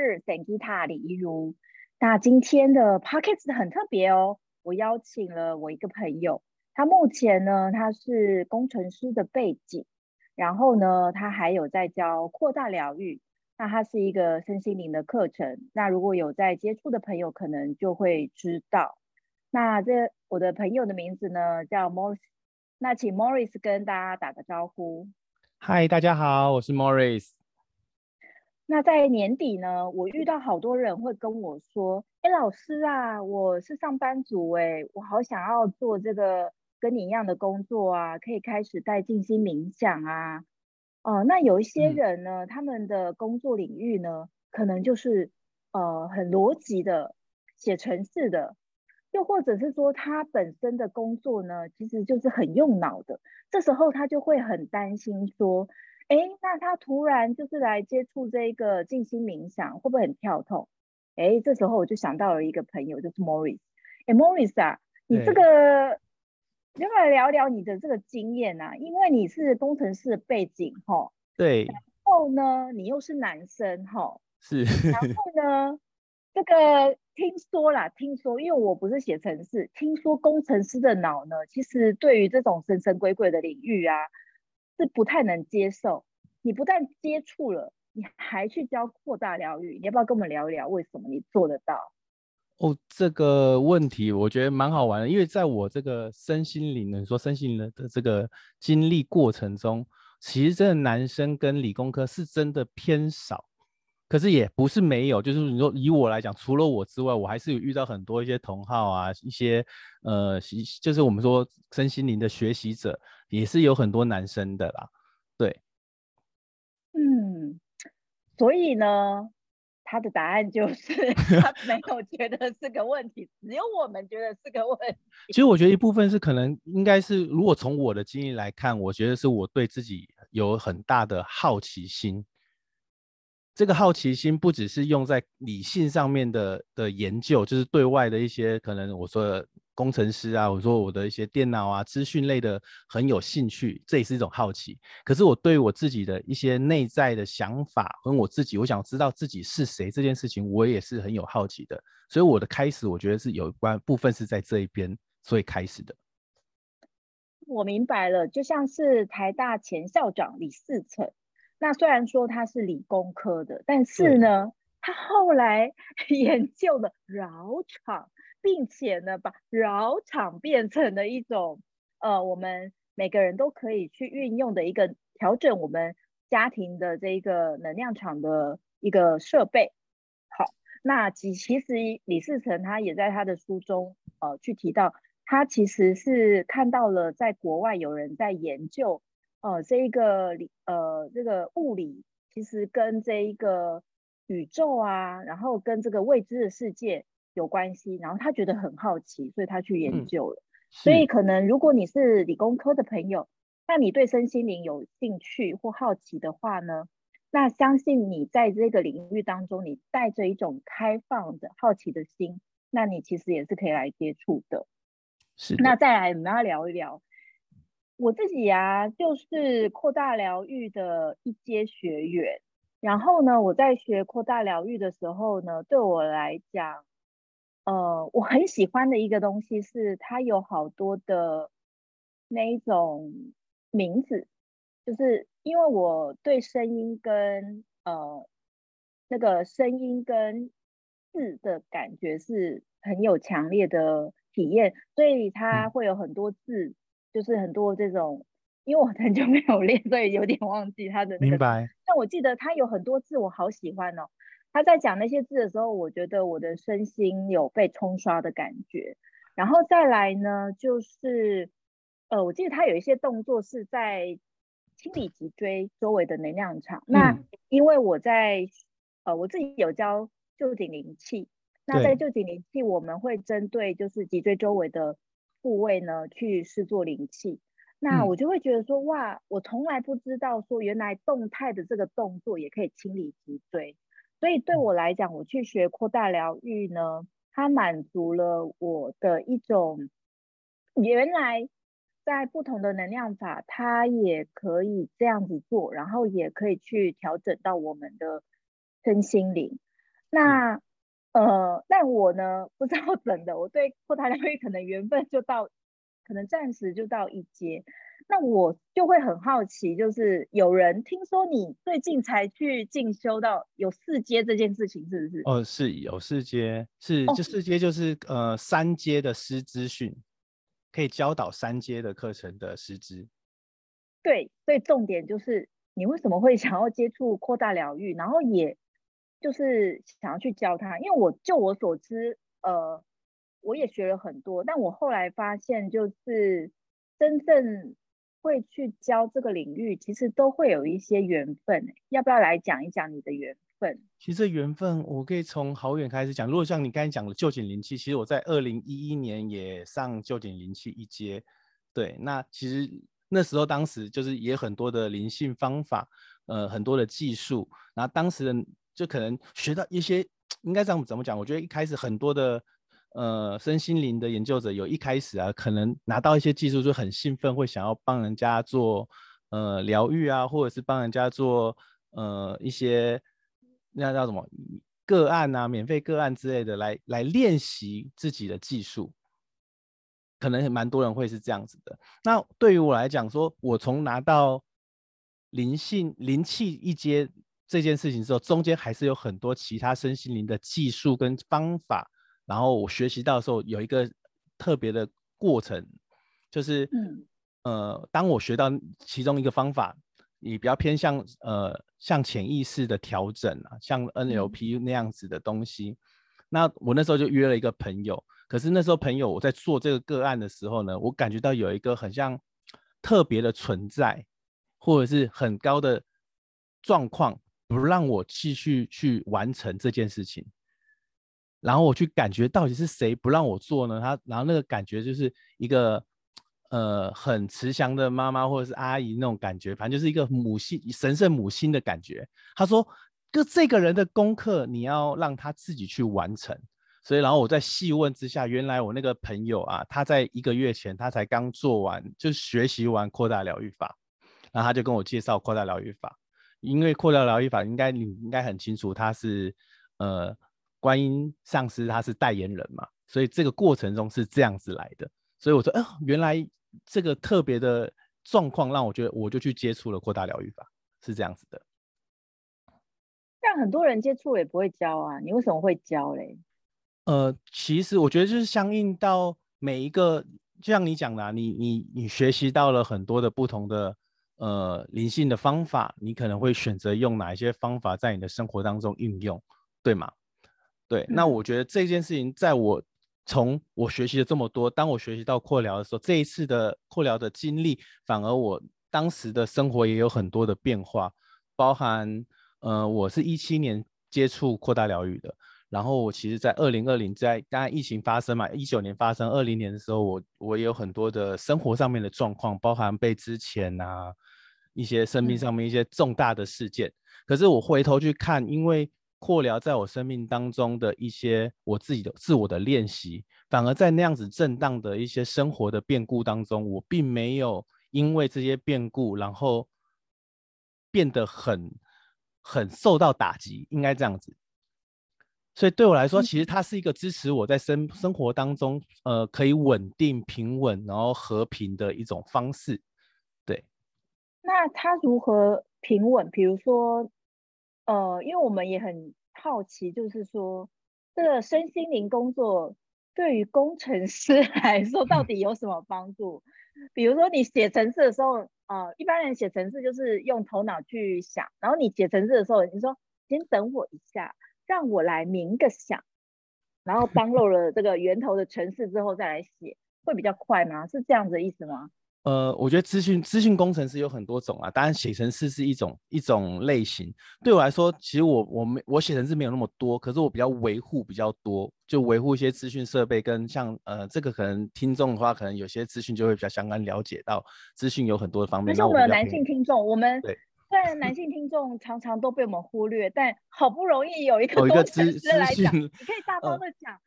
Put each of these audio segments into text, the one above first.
是 Sangita 李怡如。那今天的 Podcast 很特别哦，我邀请了我一个朋友，他目前呢，他是工程师的背景，然后呢，他还有在教扩大疗愈，那他是一个身心灵的课程。那如果有在接触的朋友，可能就会知道。那这我的朋友的名字呢，叫 Morris。那请 Morris 跟大家打个招呼。嗨，大家好，我是 Morris。那在年底呢，我遇到好多人会跟我说：“哎，老师啊，我是上班族，哎，我好想要做这个跟你一样的工作啊，可以开始带静心冥想啊。”哦，那有一些人呢，嗯、他们的工作领域呢，可能就是呃很逻辑的写程式的。又或者是说，他本身的工作呢，其实就是很用脑的。这时候他就会很担心说，哎，那他突然就是来接触这个静心冥想，会不会很跳痛？哎，这时候我就想到了一个朋友，就是 Morris。哎，Morris 啊，你这个要不要聊聊你的这个经验啊？因为你是工程师的背景，哈。对。然后呢，你又是男生，哈。是。然后呢？这个听说啦，听说，因为我不是写程式，听说工程师的脑呢，其实对于这种神神鬼鬼的领域啊，是不太能接受。你不但接触了，你还去教扩大疗愈，你要不要跟我们聊一聊，为什么你做得到？哦，这个问题我觉得蛮好玩的，因为在我这个身心灵的，说身心灵的这个经历过程中，其实真的男生跟理工科是真的偏少。可是也不是没有，就是你说以我来讲，除了我之外，我还是有遇到很多一些同好啊，一些呃，就是我们说身心灵的学习者，也是有很多男生的啦，对。嗯，所以呢，他的答案就是 他没有觉得是个问题，只有我们觉得是个问题。其实我觉得一部分是可能应该是，如果从我的经历来看，我觉得是我对自己有很大的好奇心。这个好奇心不只是用在理性上面的的研究，就是对外的一些可能我说的工程师啊，我说我的一些电脑啊、资讯类的很有兴趣，这也是一种好奇。可是我对我自己的一些内在的想法跟我自己，我想知道自己是谁这件事情，我也是很有好奇的。所以我的开始，我觉得是有关部分是在这一边，所以开始的。我明白了，就像是台大前校长李嗣成。那虽然说他是理工科的，但是呢，他后来 研究了绕场，并且呢，把绕场变成了一种呃，我们每个人都可以去运用的一个调整我们家庭的这一个能量场的一个设备。好，那其其实李世成他也在他的书中呃去提到，他其实是看到了在国外有人在研究。呃，这一个理呃，这个物理其实跟这一个宇宙啊，然后跟这个未知的世界有关系，然后他觉得很好奇，所以他去研究了。嗯、所以可能如果你是理工科的朋友，那你对身心灵有兴趣或好奇的话呢，那相信你在这个领域当中，你带着一种开放的好奇的心，那你其实也是可以来接触的。是的。那再来，我们要聊一聊。我自己呀、啊，就是扩大疗愈的一阶学员。然后呢，我在学扩大疗愈的时候呢，对我来讲，呃，我很喜欢的一个东西是它有好多的那一种名字，就是因为我对声音跟呃那个声音跟字的感觉是很有强烈的体验，所以它会有很多字。就是很多这种，因为我很久没有练，所以有点忘记它的那个。明白。但我记得它有很多字，我好喜欢哦。他在讲那些字的时候，我觉得我的身心有被冲刷的感觉。然后再来呢，就是呃，我记得他有一些动作是在清理脊椎周围的能量场。嗯、那因为我在呃，我自己有教臼井灵气，那在臼井灵气，我们会针对就是脊椎周围的。部位呢，去试做灵气，那我就会觉得说，哇，我从来不知道说，原来动态的这个动作也可以清理脊椎，所以对我来讲，我去学扩大疗愈呢，它满足了我的一种，原来在不同的能量法，它也可以这样子做，然后也可以去调整到我们的身心灵。那呃，但我呢不知道 怎的，我对扩大疗愈可能缘分就到，可能暂时就到一阶。那我就会很好奇，就是有人听说你最近才去进修到有四阶这件事情，是不是？哦，是有四阶，是就四阶就是、哦、呃三阶的师资训，可以教导三阶的课程的师资。对，所以重点就是你为什么会想要接触扩大疗愈，然后也就是想要去教他，因为我就我所知，呃，我也学了很多，但我后来发现就是真正。会去教这个领域，其实都会有一些缘分。要不要来讲一讲你的缘分？其实缘分，我可以从好远开始讲。如果像你刚才讲的臼井灵气，其实我在二零一一年也上臼井灵气一阶。对，那其实那时候当时就是也很多的灵性方法，呃，很多的技术。然后当时的就可能学到一些，应该这样怎么讲？我觉得一开始很多的。呃，身心灵的研究者有一开始啊，可能拿到一些技术就很兴奋，会想要帮人家做呃疗愈啊，或者是帮人家做呃一些那叫什么个案啊，免费个案之类的来来练习自己的技术，可能蛮多人会是这样子的。那对于我来讲，说我从拿到灵性灵气一阶这件事情之后，中间还是有很多其他身心灵的技术跟方法。然后我学习到的时候，有一个特别的过程，就是，嗯，呃，当我学到其中一个方法，你比较偏向呃，像潜意识的调整啊，像 NLP 那样子的东西，嗯，那我那时候就约了一个朋友，可是那时候朋友我在做这个个案的时候呢，我感觉到有一个很像特别的存在，或者是很高的状况，不让我继续去完成这件事情。然后我去感觉到底是谁不让我做呢？他，然后那个感觉就是一个，呃，很慈祥的妈妈或者是阿姨那种感觉，反正就是一个母性神圣母亲的感觉。他说，就这个人的功课你要让他自己去完成。所以，然后我在细问之下，原来我那个朋友啊，他在一个月前他才刚做完，就学习完扩大疗愈法，然后他就跟我介绍扩大疗愈法，因为扩大疗愈法应该你应该很清楚，他是呃。观音上师他是代言人嘛，所以这个过程中是这样子来的。所以我说，哎、呃，原来这个特别的状况让我觉得，我就去接触了扩大疗愈法，是这样子的。但很多人接触也不会教啊，你为什么会教嘞？呃，其实我觉得就是相应到每一个，就像你讲的、啊，你你你学习到了很多的不同的呃灵性的方法，你可能会选择用哪一些方法在你的生活当中运用，对吗？对，那我觉得这件事情，在我从我学习了这么多，当我学习到扩疗的时候，这一次的扩疗的经历，反而我当时的生活也有很多的变化，包含，呃，我是一七年接触扩大疗愈的，然后我其实在二零二零，在当然疫情发生嘛，一九年发生，二零年的时候，我我也有很多的生活上面的状况，包含被之前啊，一些生命上面一些重大的事件，可是我回头去看，因为扩疗在我生命当中的一些我自己的自我的练习，反而在那样子震荡的一些生活的变故当中，我并没有因为这些变故，然后变得很很受到打击，应该这样子。所以对我来说，其实它是一个支持我在生生活当中，呃，可以稳定、平稳，然后和平的一种方式。对。那它如何平稳？比如说。呃，因为我们也很好奇，就是说，这个身心灵工作对于工程师 来说到底有什么帮助？比如说你写程式的时候，呃，一般人写程式就是用头脑去想，然后你写程式的时候，你说先等我一下，让我来冥个想，然后帮漏了这个源头的程式之后再来写，会比较快吗？是这样子的意思吗？呃，我觉得资讯资讯工程师有很多种啊，当然写程式是一种一种类型。对我来说，其实我我没我写程式没有那么多，可是我比较维护比较多，就维护一些资讯设备跟像呃这个可能听众的话，可能有些资讯就会比较相关了解到资讯有很多的方面。但是我们有男性听众，我们对虽然男性听众常常都被我们忽略，但好不容易有一个工程师来讲，你可以大方的讲。呃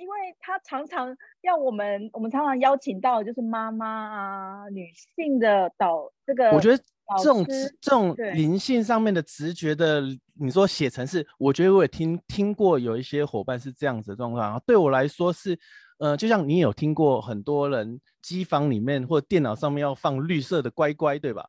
因为他常常要我们，我们常常邀请到就是妈妈啊，女性的导这个，我觉得这种这种灵性上面的直觉的，你说写成是，我觉得我也听听过有一些伙伴是这样子的状况，对我来说是，呃，就像你有听过很多人机房里面或电脑上面要放绿色的乖乖，对吧？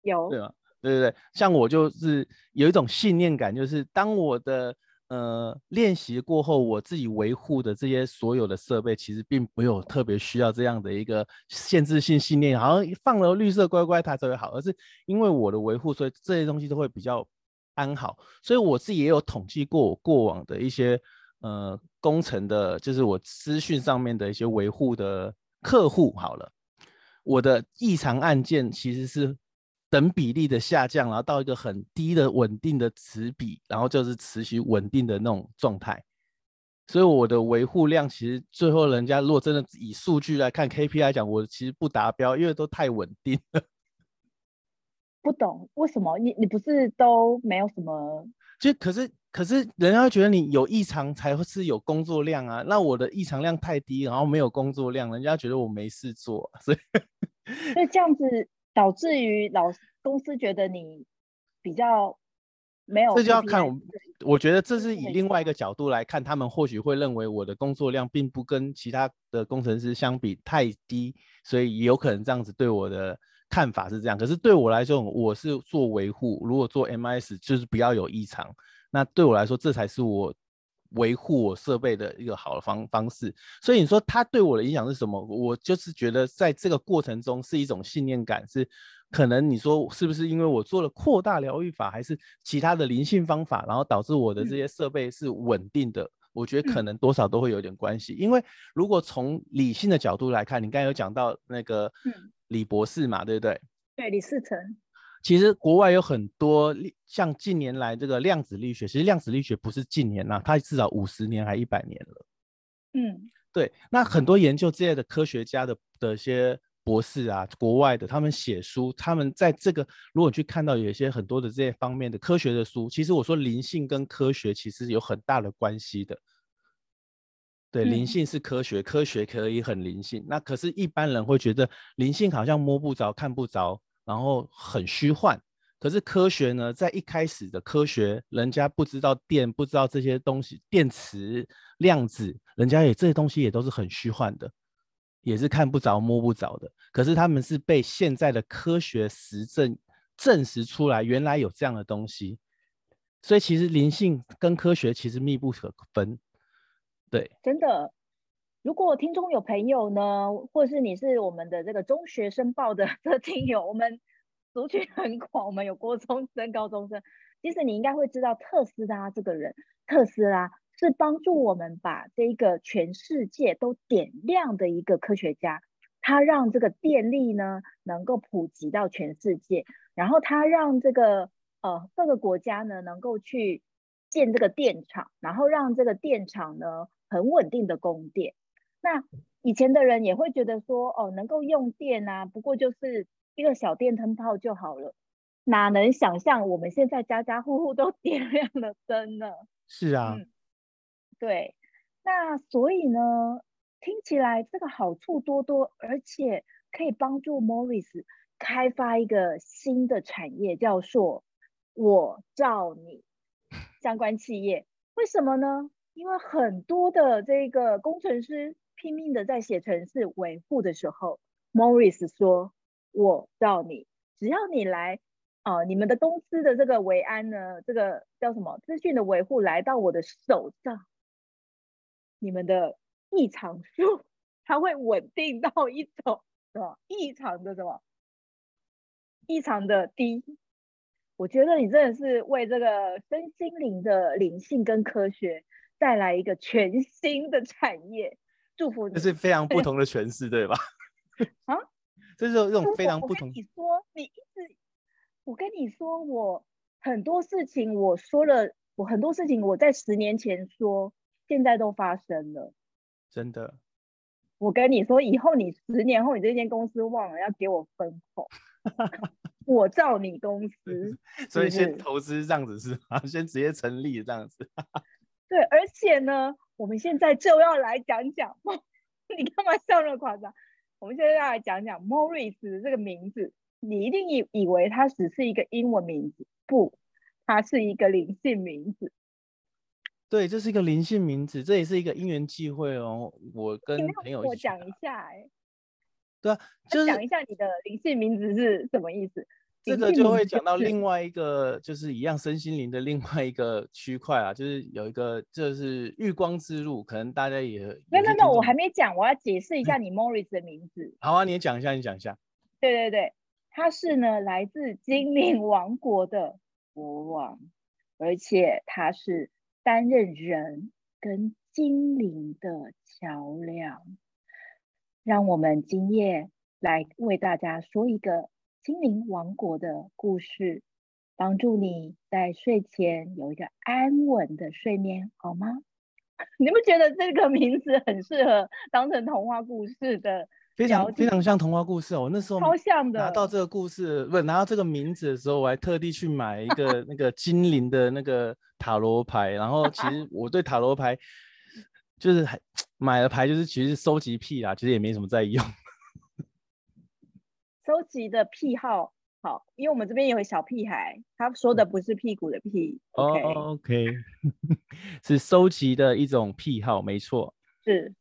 有，对吧？对对对，像我就是有一种信念感，就是当我的呃练习过后，我自己维护的这些所有的设备，其实并没有特别需要这样的一个限制性信念，好像放了绿色乖乖它才会好，而是因为我的维护，所以这些东西都会比较安好。所以我自己也有统计过我过往的一些呃工程的，就是我资讯上面的一些维护的客户，好了，我的异常案件其实是。等比例的下降，然后到一个很低的稳定的值比，然后就是持续稳定的那种状态。所以我的维护量其实最后人家如果真的以数据来看 KPI 来讲，我其实不达标，因为都太稳定了。不懂为什么？你你不是都没有什么？就可是可是人家会觉得你有异常才会是有工作量啊。那我的异常量太低，然后没有工作量，人家觉得我没事做，所以 所以这样子。导致于老公司觉得你比较没有，这就要看我。我觉得这是以另外一个角度来看，他们或许会认为我的工作量并不跟其他的工程师相比太低，所以有可能这样子对我的看法是这样。可是对我来说，我是做维护，如果做 MIS 就是不要有异常。那对我来说，这才是我。维护我设备的一个好的方方式，所以你说它对我的影响是什么？我就是觉得在这个过程中是一种信念感，是可能你说是不是因为我做了扩大疗愈法，还是其他的灵性方法，然后导致我的这些设备是稳定的？我觉得可能多少都会有点关系。因为如果从理性的角度来看，你刚才有讲到那个李博士嘛，对不对？对，李嗣涔。其实国外有很多像近年来这个量子力学，其实量子力学不是近年呐、啊，它至少五十年还一百年了。嗯，对。那很多研究这些的科学家的的一些博士啊，国外的，他们写书，他们在这个如果去看到有一些很多的这些方面的科学的书，其实我说灵性跟科学其实有很大的关系的。对，灵性是科学，科学可以很灵性。那可是，一般人会觉得灵性好像摸不着、看不着。然后很虚幻，可是科学呢，在一开始的科学，人家不知道电，不知道这些东西，电磁、量子，人家也这些东西也都是很虚幻的，也是看不着、摸不着的。可是他们是被现在的科学实证证实出来，原来有这样的东西。所以其实灵性跟科学其实密不可分。对，真的。如果听众有朋友呢，或是你是我们的这个中学生报的这听友，我们族群很广，我们有国中生、高中生。其实你应该会知道特斯拉这个人，特斯拉是帮助我们把这一个全世界都点亮的一个科学家。他让这个电力呢能够普及到全世界，然后他让这个呃各个国家呢能够去建这个电厂，然后让这个电厂呢很稳定的供电。那以前的人也会觉得说，哦，能够用电啊，不过就是一个小电灯泡就好了，哪能想象我们现在家家户户都 点亮了灯呢？是啊，嗯，对，那所以呢，听起来这个好处多多，而且可以帮助 Morris 开发一个新的产业，叫做我罩你相关企业。为什么呢？因为很多的这个工程师。拼命的在写程式维护的时候，Morris 说：“我罩你，只要你来，呃，你们的公司的这个维安呢，这个叫什么资讯的维护来到我的手上，你们的异常 数它会稳定到一种什么异常的什么异常的低。我觉得你真的是为这个身心灵的灵性跟科学带来一个全新的产业。”祝福你，这是非常不 同的诠释，对吧？啊，这是这种非常不同。你说，你一直，我跟你说，我很多事情我说了，我很多事情我在十年前说，现在都发生了。真的。我跟你说，以后你十年后你这间公司忘了要给我分红，我造你公司。所以先投资这样子是吗？先直接成立这样子。对，而且呢。我们现在就要来讲讲，你干嘛笑那么夸张？我们现在要来讲讲 Morris 这个名字，你一定以以为它只是一个英文名字，不，它是一个灵性名字。对，这是一个灵性名字，这也是一个因缘际会哦。我跟朋友我讲一下，哎，对啊，就是讲一下你的灵性名字是什么意思。这个就会讲到另外一个，就是一样身心灵的另外一个区块啊，就是有一个，就是日光之路，可能大家也没有没有，我还没讲，我要解释一下你 Morris 的名字。好啊，你也讲一下，你讲一下。对对对，他是呢来自精灵王国的国王，而且他是担任人跟精灵的桥梁。让我们今夜来为大家说一个。精灵王国的故事，帮助你在睡前有一个安稳的睡眠，好吗？你不觉得这个名字很适合当成童话故事的？非常非常像童话故事哦。我那时候超像的。拿到这个故事，不是拿到这个名字的时候，我还特地去买一个 那个精灵的那个塔罗牌。然后其实我对塔罗牌就是还 买了牌，就是其实收集癖啦，其实也没什么在用。收集的癖好好，因为我们这边有个小屁孩，他说的不是屁股的屁。哦、OK，, okay. 是收集的一种癖好，没错。是。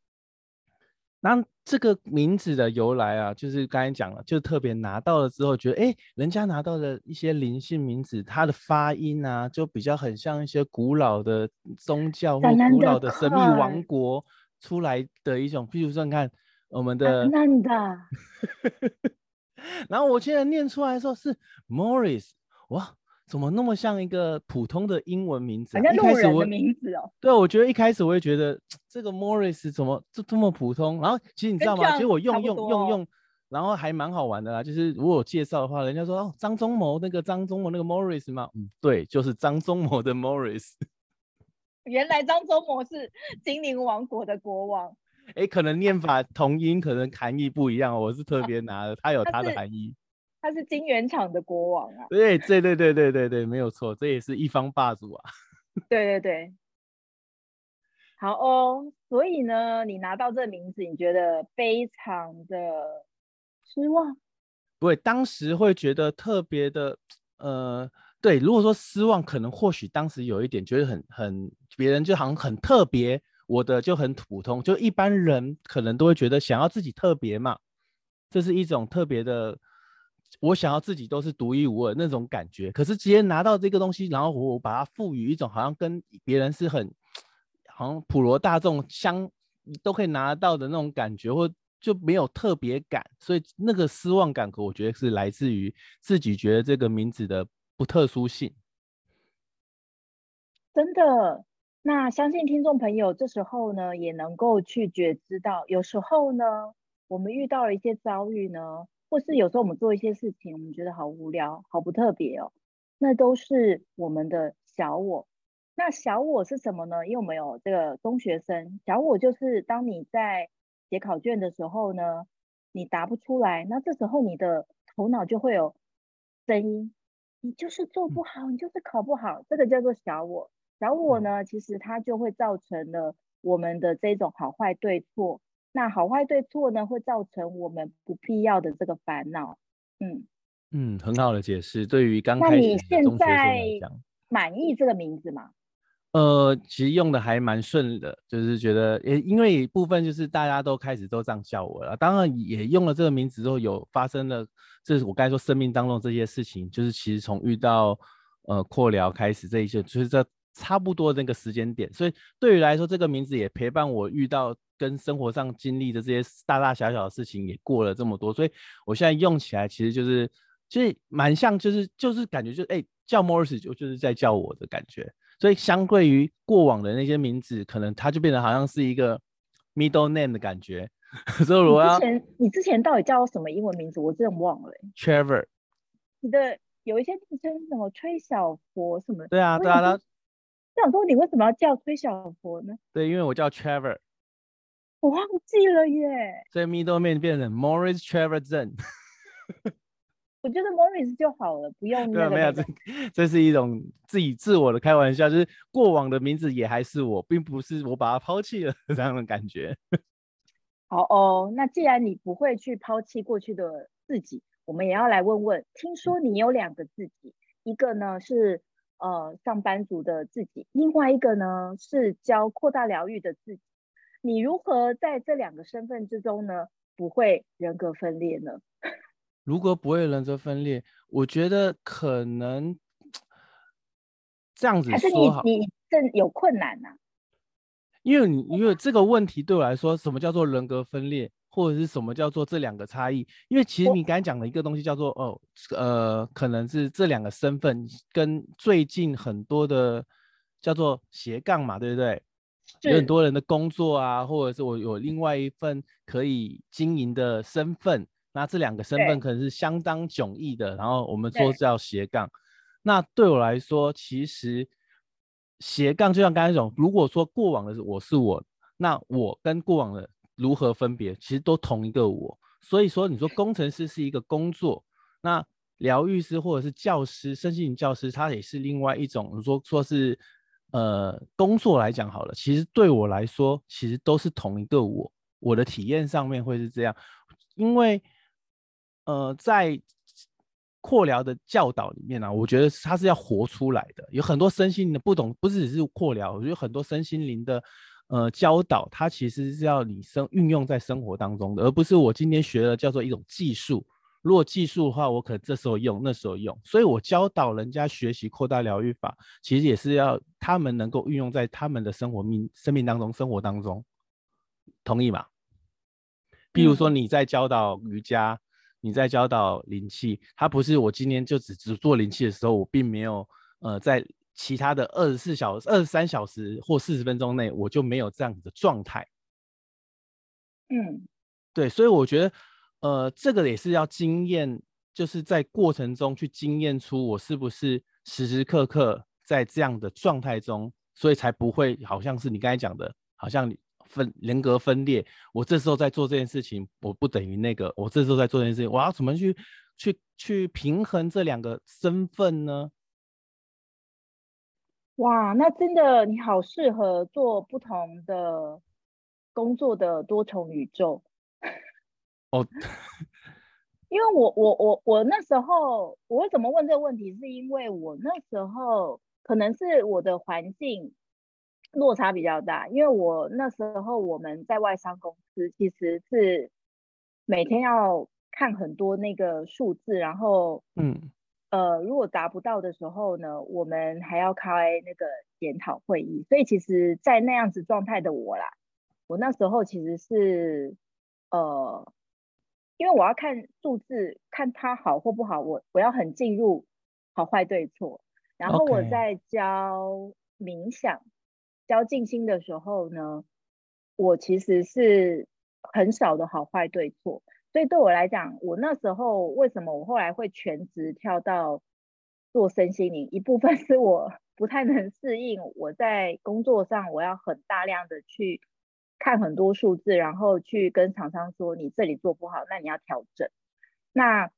那这个名字的由来啊，就是刚才讲了，就特别拿到了之后，觉得哎，人家拿到的一些灵性名字，它的发音啊，就比较很像一些古老的宗教或古老的神秘王国出来的一种，譬如说，你看我们的。然后我现在念出来的时候是 Morris，哇，怎么那么像一个普通的英文名字？好像路人的名字哦。对，我觉得一开始我也觉得这个 Morris 怎么这这么普通？然后其实你知道吗？其实我用用用用，然后还蛮好玩的啦。就是如果我介绍的话，人家说哦，张忠谋那个张忠谋那个 Morris 吗？嗯，对，就是张忠谋的 Morris。原来张忠谋是精灵王国的国王。哎，可能念法同音，可能含义不一样。我是特别拿的，它有它的含义。他是金圆厂的国王啊。对对对对对对对，没有错，这也是一方霸主啊。对对对。好哦，所以呢，你拿到这个名字，你觉得非常的失望？不会，当时会觉得特别的，呃，对。如果说失望，可能或许当时有一点觉得很很，别人就好像很特别。我的就很普通，就一般人可能都会觉得想要自己特别嘛，这是一种特别的，我想要自己都是独一无二那种感觉。可是直接拿到这个东西，然后我把它赋予一种好像跟别人是很，好像普罗大众相都可以拿到的那种感觉，或就没有特别感，所以那个失望感，我觉得是来自于自己觉得这个名字的不特殊性。真的。那相信听众朋友这时候呢，也能够去觉知到，有时候呢，我们遇到了一些遭遇呢，或是有时候我们做一些事情，我们觉得好无聊、好不特别哦，那都是我们的小我。那小我是什么呢？因为我们有这个中学生，小我就是当你在写考卷的时候呢，你答不出来，那这时候你的头脑就会有声音，你就是做不好，你就是考不好，这个叫做小我。小我呢，其实它就会造成了我们的这种好坏对错。那好坏对错呢，会造成我们不必要的这个烦恼。嗯嗯，很好的解释。对于刚开始的，那你现在满意这个名字吗？呃，其实用的还蛮顺的，就是觉得，也因为一部分就是大家都开始都这样叫我了。当然也用了这个名字之后，有发生了，这是我刚才说生命当中这些事情，就是其实从遇到呃扩疗开始这一些，就是这。差不多那个时间点，所以对于来说，这个名字也陪伴我遇到跟生活上经历的这些大大小小的事情，也过了这么多，所以我现在用起来其实就是，其实蛮像，就是就是感觉就哎、欸、叫 Morris 就就是在叫我的感觉，所以相对于过往的那些名字，可能它就变得好像是一个 middle name 的感觉。所以我要，你之前你之前到底叫什么英文名字？我真的忘了、欸。Trevor。你的有一些昵称什么吹小佛什么？对啊，对啊。我想说，你为什么要叫崔小佛呢？对，因为我叫 Trevor，我忘记了耶。所以 middle name 变成 Morris Trevor Zen。我觉得 Morris 就好了，不用那个。对，没有这，这是一种自己自我的开玩笑，就是过往的名字也还是我，并不是我把它抛弃了 这样的感觉。好哦，那既然你不会去抛弃过去的自己，我们也要来问问，听说你有两个自己，一个呢是呃上班族的自己，另外一个呢是教扩大疗愈的自己，你如何在这两个身份之中呢不会人格分裂呢？如果不会人格分裂，我觉得可能这样子说是你你正有困难呢、啊？因为你因为这个问题对我来说，什么叫做人格分裂，或者是什么叫做这两个差异？因为其实你刚才讲的一个东西叫做哦，呃，可能是这两个身份跟最近很多的叫做斜杠嘛，对不对？有很多人的工作啊，或者是我有另外一份可以经营的身份。那这两个身份可能是相当迥异的，然后我们说叫斜杠。那对我来说，其实斜杠就像刚才那种，如果说过往的我是我，那我跟过往的如何分别？其实都同一个我。所以说，你说工程师是一个工作，那疗愈师或者是教师、身心灵教师，他也是另外一种。你说说是呃工作来讲好了，其实对我来说，其实都是同一个我。我的体验上面会是这样，因为。呃，在扩疗的教导里面呢、啊，我觉得它是要活出来的。有很多身心灵的不懂，不是只是扩疗，我觉得很多身心灵的呃教导，它其实是要你生运用在生活当中的，而不是我今天学的叫做一种技术。如果技术的话，我可能这时候用，那时候用。所以我教导人家学习扩大疗愈法，其实也是要他们能够运用在他们的生活命生命当中，生活当中，同意吗？比如说你在教导瑜伽。嗯你在教导灵气，它不是我今天就只只做灵气的时候，我并没有呃在其他的二十四小时、二十三小时或四十分钟内，我就没有这样子的状态。嗯，对，所以我觉得呃这个也是要经验，就是在过程中去经验出我是不是时时刻刻在这样的状态中，所以才不会好像是你刚才讲的，好像你。分人格分裂，我这时候在做这件事情，我不等于那个。我这时候在做这件事情，我要怎么去去去平衡这两个身份呢？哇，那真的你好适合做不同的工作的多重宇宙。哦，因为我我我我那时候我为什么问这个问题，是因为我那时候可能是我的环境。落差比较大，因为我那时候我们在外商公司，其实是每天要看很多那个数字，然后嗯呃，如果达不到的时候呢，我们还要开那个检讨会议。所以其实，在那样子状态的我啦，我那时候其实是呃，因为我要看数字，看它好或不好，我我要很进入好坏对错，然后我在教冥想。教静心的时候呢，我其实是很少的好坏对错，所以对我来讲，我那时候为什么我后来会全职跳到做身心灵，一部分是我不太能适应，我在工作上我要很大量的去看很多数字，然后去跟厂商说你这里做不好，那你要调整。那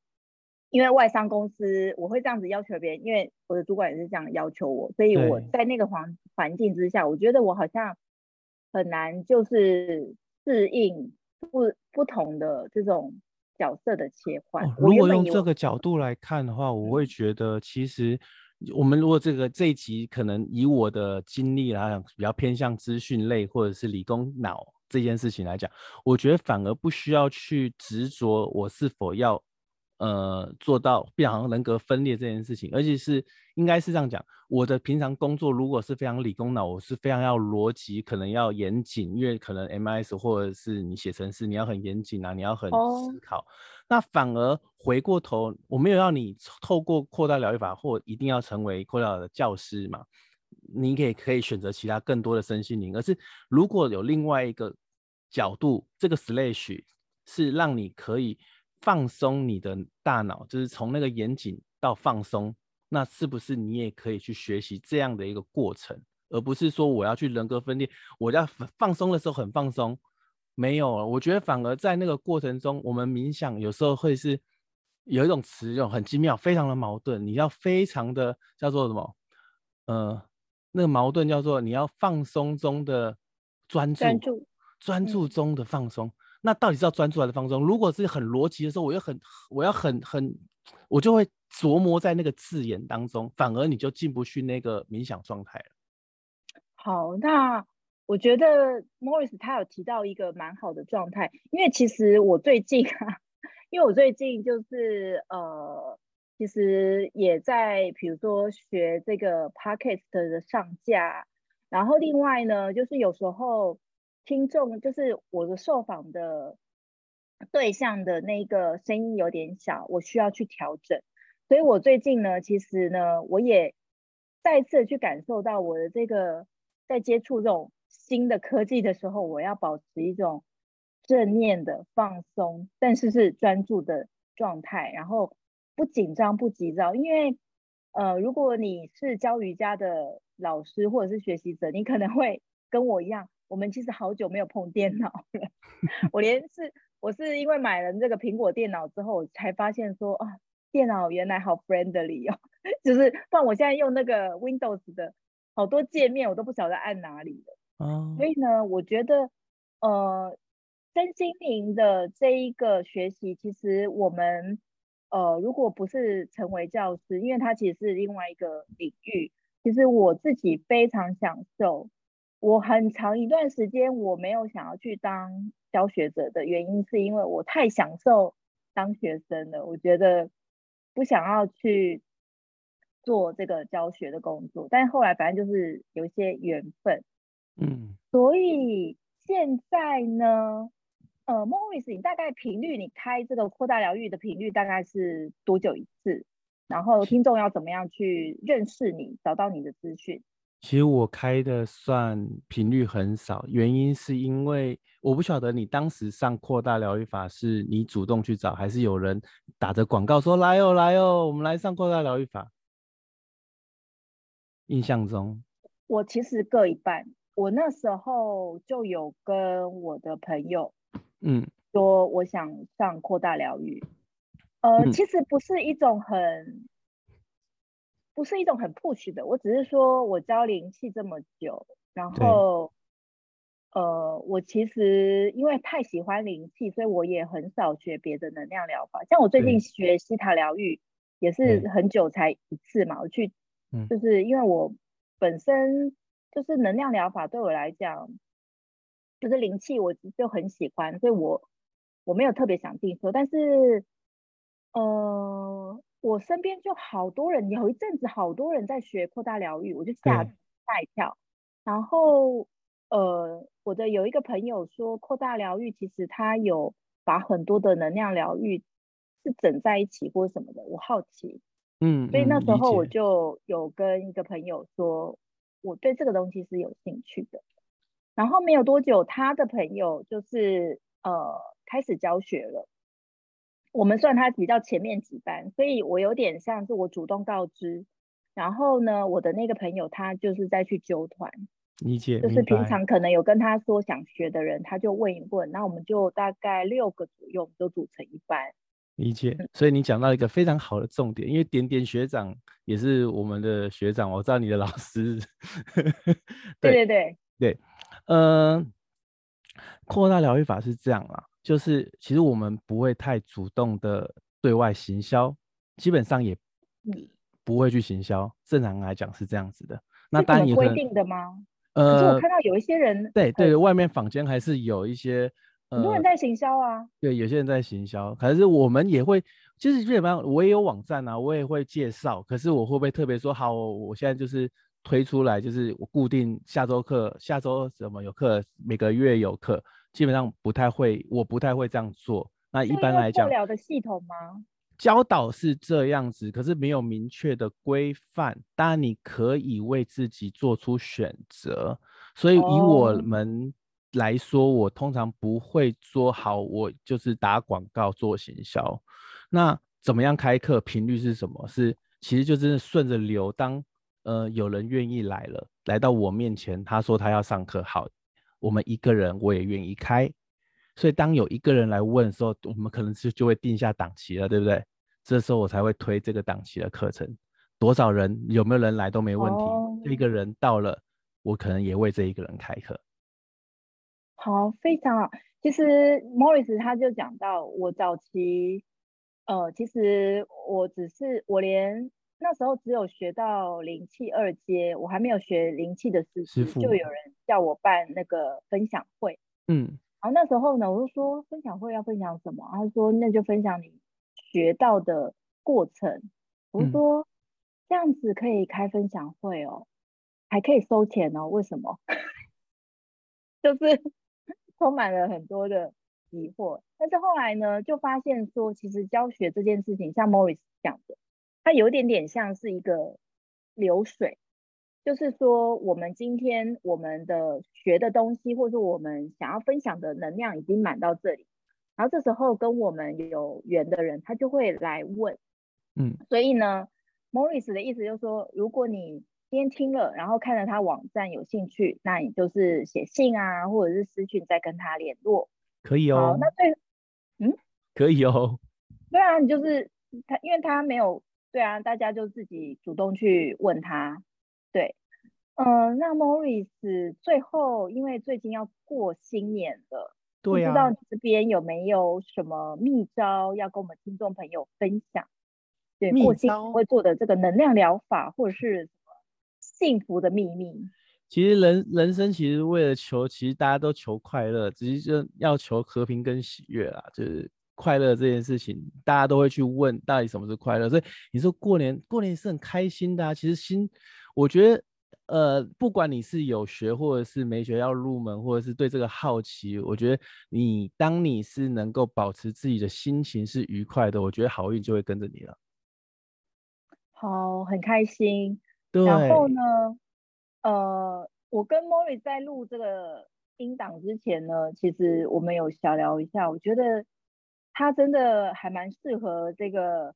因为外商公司，我会这样子要求别人，因为我的主管也是这样要求我，所以我在那个环环境之下，我觉得我好像很难就是适应不不同的这种角色的切换。哦，如果用这个角度来看的话，我会觉得其实我们如果这个这一集可能以我的经历来讲，比较偏向资讯类或者是理工脑这件事情来讲，我觉得反而不需要去执着我是否要。呃，做到变好像人格分裂这件事情，而且是应该是这样讲。我的平常工作如果是非常理工脑，我是非常要逻辑，可能要严谨，因为可能 MIS 或者是你写程式，你要很严谨啊，你要很思考。Oh. 那反而回过头，我没有要你透过扩大疗愈法或一定要成为扩大的教师嘛，你可以可以选择其他更多的身心灵。而是如果有另外一个角度，这个 slash 是让你可以。放松你的大脑，就是从那个严谨到放松，那是不是你也可以去学习这样的一个过程，而不是说我要去人格分裂，我要放松的时候很放松，没有了。我觉得反而在那个过程中，我们冥想有时候会是有一种词用很精妙，非常的矛盾。你要非常的叫做什么？呃，那个矛盾叫做你要放松中的专注，专注，专注中的放松。那到底是要专注还是放松？如果是很逻辑的时候，我又很，我要很很，我就会琢磨在那个字眼当中，反而你就进不去那个冥想状态了。好，那我觉得 Morris 他有提到一个蛮好的状态，因为其实我最近啊。因为我最近就是呃，其实也在比如说学这个 podcast 的上架，然后另外呢，就是有时候听众就是我的受访的对象的那个声音有点小，我需要去调整，所以我最近呢，其实呢，我也再次去感受到我的这个在接触这种新的科技的时候，我要保持一种。正念的放松，但是是专注的状态，然后不紧张不急躁。因为，呃，如果你是教瑜伽的老师或者是学习者，你可能会跟我一样，我们其实好久没有碰电脑了。我连是我是因为买了这个苹果电脑之后，才发现说啊，电脑原来好 friendly 哦，就是不然我现在用那个 Windows 的好多界面，我都不晓得按哪里了。哦，所以呢，我觉得，呃。身心灵的这一个学习，其实我们呃，如果不是成为教师，因为它其实是另外一个领域。其实我自己非常享受。我很长一段时间我没有想要去当教学者的原因，是因为我太享受当学生了。我觉得不想要去做这个教学的工作，但后来反正就是有一些缘分，嗯，所以现在呢。呃，Morris，你大概频率，你开这个扩大疗愈的频率大概是多久一次？然后听众要怎么样去认识你，找到你的资讯？其实我开的算频率很少，原因是因为我不晓得你当时上扩大疗愈法是你主动去找，还是有人打着广告说来哦来哦，我们来上扩大疗愈法。印象中，我其实各一半，我那时候就有跟我的朋友。嗯，说我想上扩大疗愈，呃，嗯、其实不是一种很，不是一种很 push 的，我只是说我教灵气这么久，然后，呃，我其实因为太喜欢灵气，所以我也很少学别的能量疗法。像我最近学西塔疗愈，也是很久才一次嘛，我去，就是因为我本身就是能量疗法对我来讲。就是灵气，我就很喜欢，所以我我没有特别想进修，但是，呃，我身边就好多人，有一阵子好多人在学扩大疗愈，我就吓吓一跳。然后，呃，我的有一个朋友说，扩大疗愈其实他有把很多的能量疗愈是整在一起或什么的，我好奇，嗯，所以那时候我就有跟一个朋友说，我对这个东西是有兴趣的。然后没有多久，他的朋友就是呃开始教学了。我们算他比较前面几班，所以我有点像是我主动告知。然后呢，我的那个朋友他就是再去揪团，理解，就是平常可能有跟他说想学的人，他就问一问。那我们就大概六个左右，就组成一班。理解。所以你讲到一个非常好的重点，因为点点学长也是我们的学长，我知道你的老师。对对对对。嗯，扩大疗愈法是这样啦，就是其实我们不会太主动的对外行销，基本上也不会去行销。正常来讲是这样子的。那当然有规定的吗？呃，可是我看到有一些人，对对，外面坊间还是有一些很多人在行销啊。对，有些人在行销，可是我们也会，就是基本上我也有网站啊，我也会介绍。可是我会不会特别说好？我现在就是。推出来就是我固定下周课，下周什么有课，每个月有课，基本上不太会，我不太会这样做。那一般来讲，治疗的系统吗？教导是这样子，可是没有明确的规范。当然你可以为自己做出选择。所以以我们来说，哦、我通常不会说好，我就是打广告做行销。那怎么样开课？频率是什么？是其实就真的顺着流当。呃，有人愿意来了，来到我面前，他说他要上课，好，我们一个人我也愿意开，所以当有一个人来问的时候，我们可能是就会定下档期了，对不对？这时候我才会推这个档期的课程。多少人有没有人来都没问题。哦、这个人到了，我可能也为这一个人开课。好，非常好。其实 Morris 他就讲到，我早期，呃，其实我只是我连那时候只有学到灵气二阶，我还没有学灵气的师师傅，就有人叫我办那个分享会。嗯，然后那时候呢，我就说分享会要分享什么？他说那就分享你学到的过程。我说。嗯这样子可以开分享会哦，还可以收钱哦？为什么？就是 充满了很多的疑惑。但是后来呢，就发现说，其实教学这件事情，像 Morris 讲的，它有点点像是一个流水，就是说，我们今天我们的学的东西，或者我们想要分享的能量已经满到这里，然后这时候跟我们有缘的人，他就会来问，嗯，所以呢。Morris 的意思就是说，如果你今天听了，然后看了他网站有兴趣，那你就是写信啊，或者是私讯再跟他联络，可以哦。好，那对，嗯，可以哦。对啊，你就是他，因为他没有，对啊，大家就自己主动去问他。对，嗯、呃，那 Morris 最后，因为最近要过新年了，对啊，不知道你这边有没有什么秘招要跟我们听众朋友分享？对，过去会做的这个能量疗法，或者是什么幸福的秘密。其实人人生其实为了求，其实大家都求快乐，只是就要求和平跟喜悦啦。就是快乐这件事情，大家都会去问到底什么是快乐。所以你说过年过年是很开心的啊。其实心，我觉得呃，不管你是有学或者是没学要入门，或者是对这个好奇，我觉得你当你是能够保持自己的心情是愉快的，我觉得好运就会跟着你了。好，很开心。对。然后呢，呃，我跟 Morris 在录这个音档之前呢，其实我们有小聊一下。我觉得他真的还蛮适合这个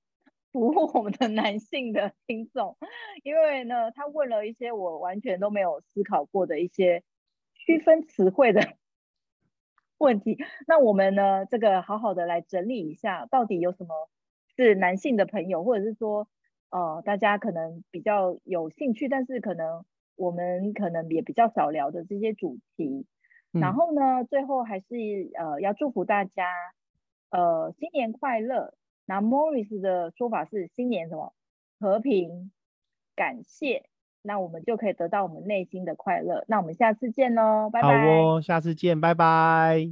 服务我们的男性的听众，因为呢，他问了一些我完全都没有思考过的一些区分词汇的 问题。那我们呢，这个好好的来整理一下，到底有什么是男性的朋友，或者是说。哦、呃，大家可能比较有兴趣，但是可能我们可能也比较少聊的这些主题。嗯、然后呢，最后还是呃要祝福大家，呃新年快乐。那 Morris 的说法是新年什么和平，感谢，那我们就可以得到我们内心的快乐。那我们下次见喽，拜拜。好哦，下次见，拜拜。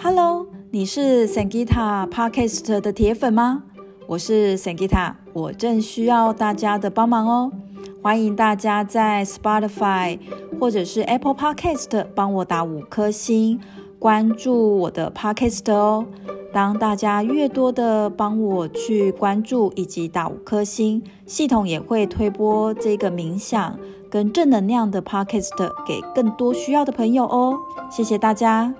Hello，你是 Sangita Podcast 的铁粉吗？我是 Sangita，我正需要大家的帮忙哦。欢迎大家在 Spotify 或者是 Apple Podcast 帮我打五颗星，关注我的 Podcast 哦。当大家越多的帮我去关注以及打五颗星，系统也会推播这个冥想跟正能量的 Podcast 给更多需要的朋友哦。谢谢大家。